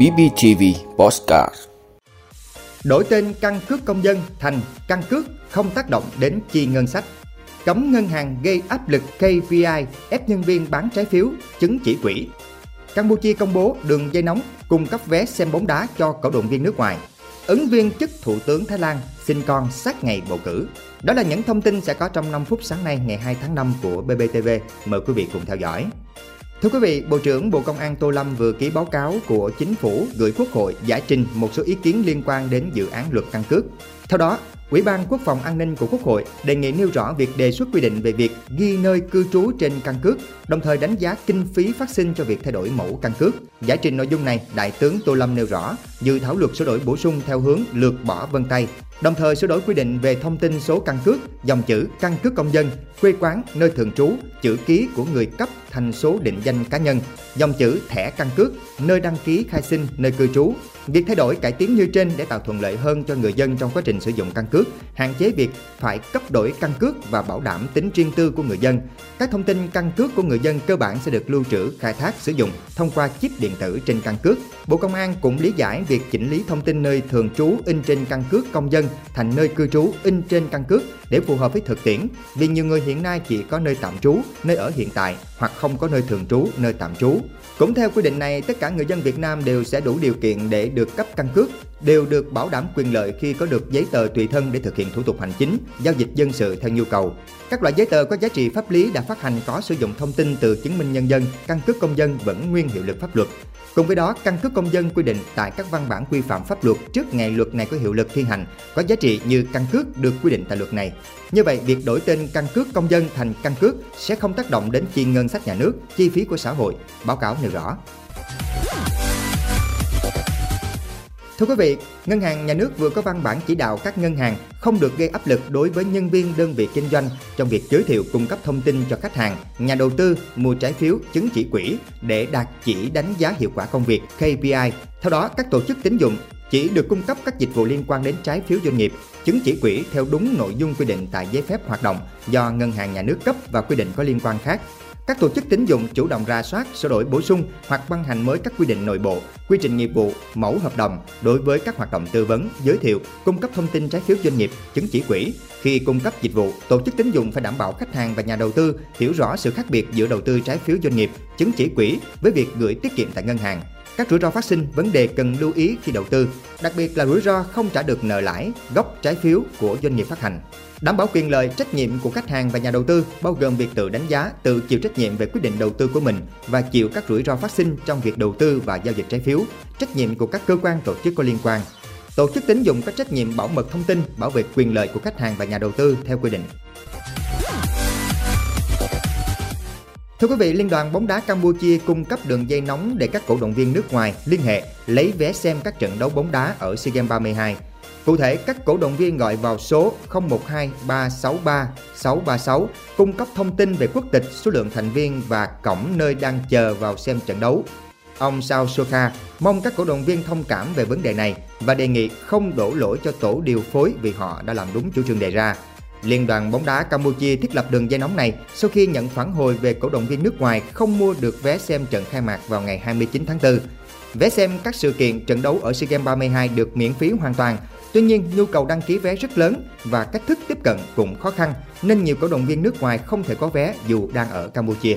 BBTV Postcard Đổi tên căn cước công dân thành căn cước không tác động đến chi ngân sách. Cấm ngân hàng gây áp lực KPI ép nhân viên bán trái phiếu, chứng chỉ quỹ. Campuchia công bố đường dây nóng cung cấp vé xem bóng đá cho cổ động viên nước ngoài. Ứng viên chức Thủ tướng Thái Lan xin con sát ngày bầu cử. Đó là những thông tin sẽ có trong 5 phút sáng nay ngày 2 tháng 5 của BBTV. Mời quý vị cùng theo dõi. Thưa quý vị, Bộ trưởng Bộ Công an Tô Lâm vừa ký báo cáo của Chính phủ gửi Quốc hội giải trình một số ý kiến liên quan đến dự án luật căn cước. Theo đó, Ủy ban Quốc phòng An ninh của Quốc hội đề nghị nêu rõ việc đề xuất quy định về việc ghi nơi cư trú trên căn cước, đồng thời đánh giá kinh phí phát sinh cho việc thay đổi mẫu căn cước. Giải trình nội dung này, Đại tướng Tô Lâm nêu rõ, dự thảo luật sửa đổi bổ sung theo hướng lược bỏ vân tay, đồng thời sửa đổi quy định về thông tin số căn cước, dòng chữ căn cước công dân, quê quán, nơi thường trú, chữ ký của người cấp thành số định danh cá nhân, dòng chữ thẻ căn cước, nơi đăng ký khai sinh, nơi cư trú. Việc thay đổi cải tiến như trên để tạo thuận lợi hơn cho người dân trong quá trình sử dụng căn cước, hạn chế việc phải cấp đổi căn cước và bảo đảm tính riêng tư của người dân. Các thông tin căn cước của người dân cơ bản sẽ được lưu trữ, khai thác, sử dụng thông qua chip điện tử trên căn cước. Bộ Công an cũng lý giải việc chỉnh lý thông tin nơi thường trú in trên căn cước công dân thành nơi cư trú in trên căn cước để phù hợp với thực tiễn, vì nhiều người hiện nay chỉ có nơi tạm trú, nơi ở hiện tại hoặc không có nơi thường trú, nơi tạm trú. Cũng theo quy định này, tất cả người dân Việt Nam đều sẽ đủ điều kiện để được cấp căn cước, đều được bảo đảm quyền lợi khi có được giấy tờ tùy thân để thực hiện thủ tục hành chính, giao dịch dân sự theo nhu cầu. Các loại giấy tờ có giá trị pháp lý đã phát hành có sử dụng thông tin từ chứng minh nhân dân, căn cước công dân vẫn nguyên hiệu lực pháp luật. Cùng với đó, căn cước công dân quy định tại các văn bản quy phạm pháp luật trước ngày luật này có hiệu lực thi hành có giá trị như căn cước được quy định tại luật này. Như vậy, việc đổi tên căn cước công dân thành căn cước sẽ không tác động đến chi ngân sách nhà nước, chi phí của xã hội, báo cáo nêu rõ. Thưa quý vị, Ngân hàng Nhà nước vừa có văn bản chỉ đạo các ngân hàng không được gây áp lực đối với nhân viên đơn vị kinh doanh trong việc giới thiệu cung cấp thông tin cho khách hàng, nhà đầu tư mua trái phiếu, chứng chỉ quỹ để đạt chỉ đánh giá hiệu quả công việc KPI. Theo đó, các tổ chức tín dụng chỉ được cung cấp các dịch vụ liên quan đến trái phiếu doanh nghiệp, chứng chỉ quỹ theo đúng nội dung quy định tại giấy phép hoạt động do ngân hàng nhà nước cấp và quy định có liên quan khác. Các tổ chức tín dụng chủ động ra soát, sửa đổi bổ sung hoặc ban hành mới các quy định nội bộ, quy trình nghiệp vụ, mẫu hợp đồng đối với các hoạt động tư vấn, giới thiệu, cung cấp thông tin trái phiếu doanh nghiệp, chứng chỉ quỹ. Khi cung cấp dịch vụ, tổ chức tín dụng phải đảm bảo khách hàng và nhà đầu tư hiểu rõ sự khác biệt giữa đầu tư trái phiếu doanh nghiệp, chứng chỉ quỹ với việc gửi tiết kiệm tại ngân hàng. Các rủi ro phát sinh, vấn đề cần lưu ý khi đầu tư, đặc biệt là rủi ro không trả được nợ lãi, gốc trái phiếu của doanh nghiệp phát hành. Đảm bảo quyền lợi, trách nhiệm của khách hàng và nhà đầu tư bao gồm việc tự đánh giá, tự chịu trách nhiệm về quyết định đầu tư của mình và chịu các rủi ro phát sinh trong việc đầu tư và giao dịch trái phiếu, trách nhiệm của các cơ quan tổ chức có liên quan. Tổ chức tín dụng có trách nhiệm bảo mật thông tin, bảo vệ quyền lợi của khách hàng và nhà đầu tư theo quy định. Thưa quý vị, Liên đoàn bóng đá Campuchia cung cấp đường dây nóng để các cổ động viên nước ngoài liên hệ lấy vé xem các trận đấu bóng đá ở SEA Games 32. Cụ thể, các cổ động viên gọi vào số 012 363 636 cung cấp thông tin về quốc tịch, số lượng thành viên và cổng nơi đang chờ vào xem trận đấu. Ông Sao Soka mong các cổ động viên thông cảm về vấn đề này và đề nghị không đổ lỗi cho tổ điều phối vì họ đã làm đúng chủ trương đề ra. Liên đoàn bóng đá Campuchia thiết lập đường dây nóng này sau khi nhận phản hồi về cổ động viên nước ngoài không mua được vé xem trận khai mạc vào ngày 29 tháng 4. Vé xem các sự kiện trận đấu ở SEA Games 32 được miễn phí hoàn toàn. Tuy nhiên, nhu cầu đăng ký vé rất lớn và cách thức tiếp cận cũng khó khăn nên nhiều cổ động viên nước ngoài không thể có vé dù đang ở Campuchia.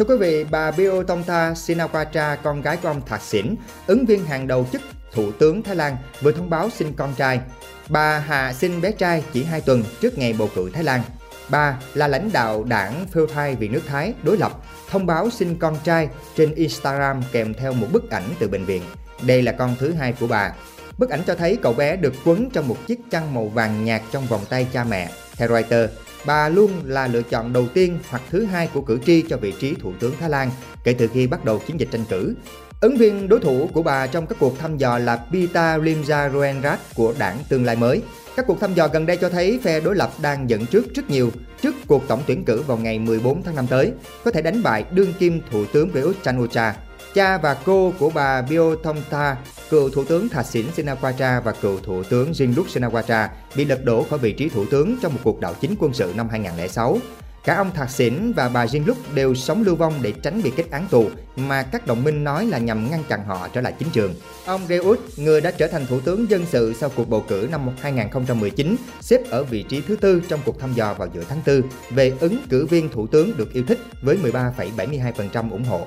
Thưa quý vị, bà Bio Tongtha Shinawatra, con gái của ông Thạc Sỉn, ứng viên hàng đầu chức Thủ tướng Thái Lan vừa thông báo sinh con trai. Bà Hà sinh bé trai chỉ 2 tuần trước ngày bầu cử Thái Lan. Bà là lãnh đạo đảng phiêu Thai vì nước Thái đối lập, thông báo sinh con trai trên Instagram kèm theo một bức ảnh từ bệnh viện. Đây là con thứ hai của bà. Bức ảnh cho thấy cậu bé được quấn trong một chiếc chăn màu vàng nhạt trong vòng tay cha mẹ. Theo Reuters, bà luôn là lựa chọn đầu tiên hoặc thứ hai của cử tri cho vị trí thủ tướng Thái Lan kể từ khi bắt đầu chiến dịch tranh cử. Ứng viên đối thủ của bà trong các cuộc thăm dò là Pita Limjaroenrat của đảng Tương lai mới. Các cuộc thăm dò gần đây cho thấy phe đối lập đang dẫn trước rất nhiều trước cuộc tổng tuyển cử vào ngày 14 tháng 5 tới, có thể đánh bại đương kim thủ tướng Prayut Chan-o-cha. Cha và cô của bà Biothongtha, cựu thủ tướng Thaksin Shinawatra và cựu thủ tướng Jingluk Shinawatra bị lật đổ khỏi vị trí thủ tướng trong một cuộc đảo chính quân sự năm 2006. Cả ông Thạc Xỉn và bà Jin đều sống lưu vong để tránh bị kết án tù mà các đồng minh nói là nhằm ngăn chặn họ trở lại chính trường. Ông Reut, người đã trở thành thủ tướng dân sự sau cuộc bầu cử năm 2019, xếp ở vị trí thứ tư trong cuộc thăm dò vào giữa tháng 4 về ứng cử viên thủ tướng được yêu thích với 13,72% ủng hộ.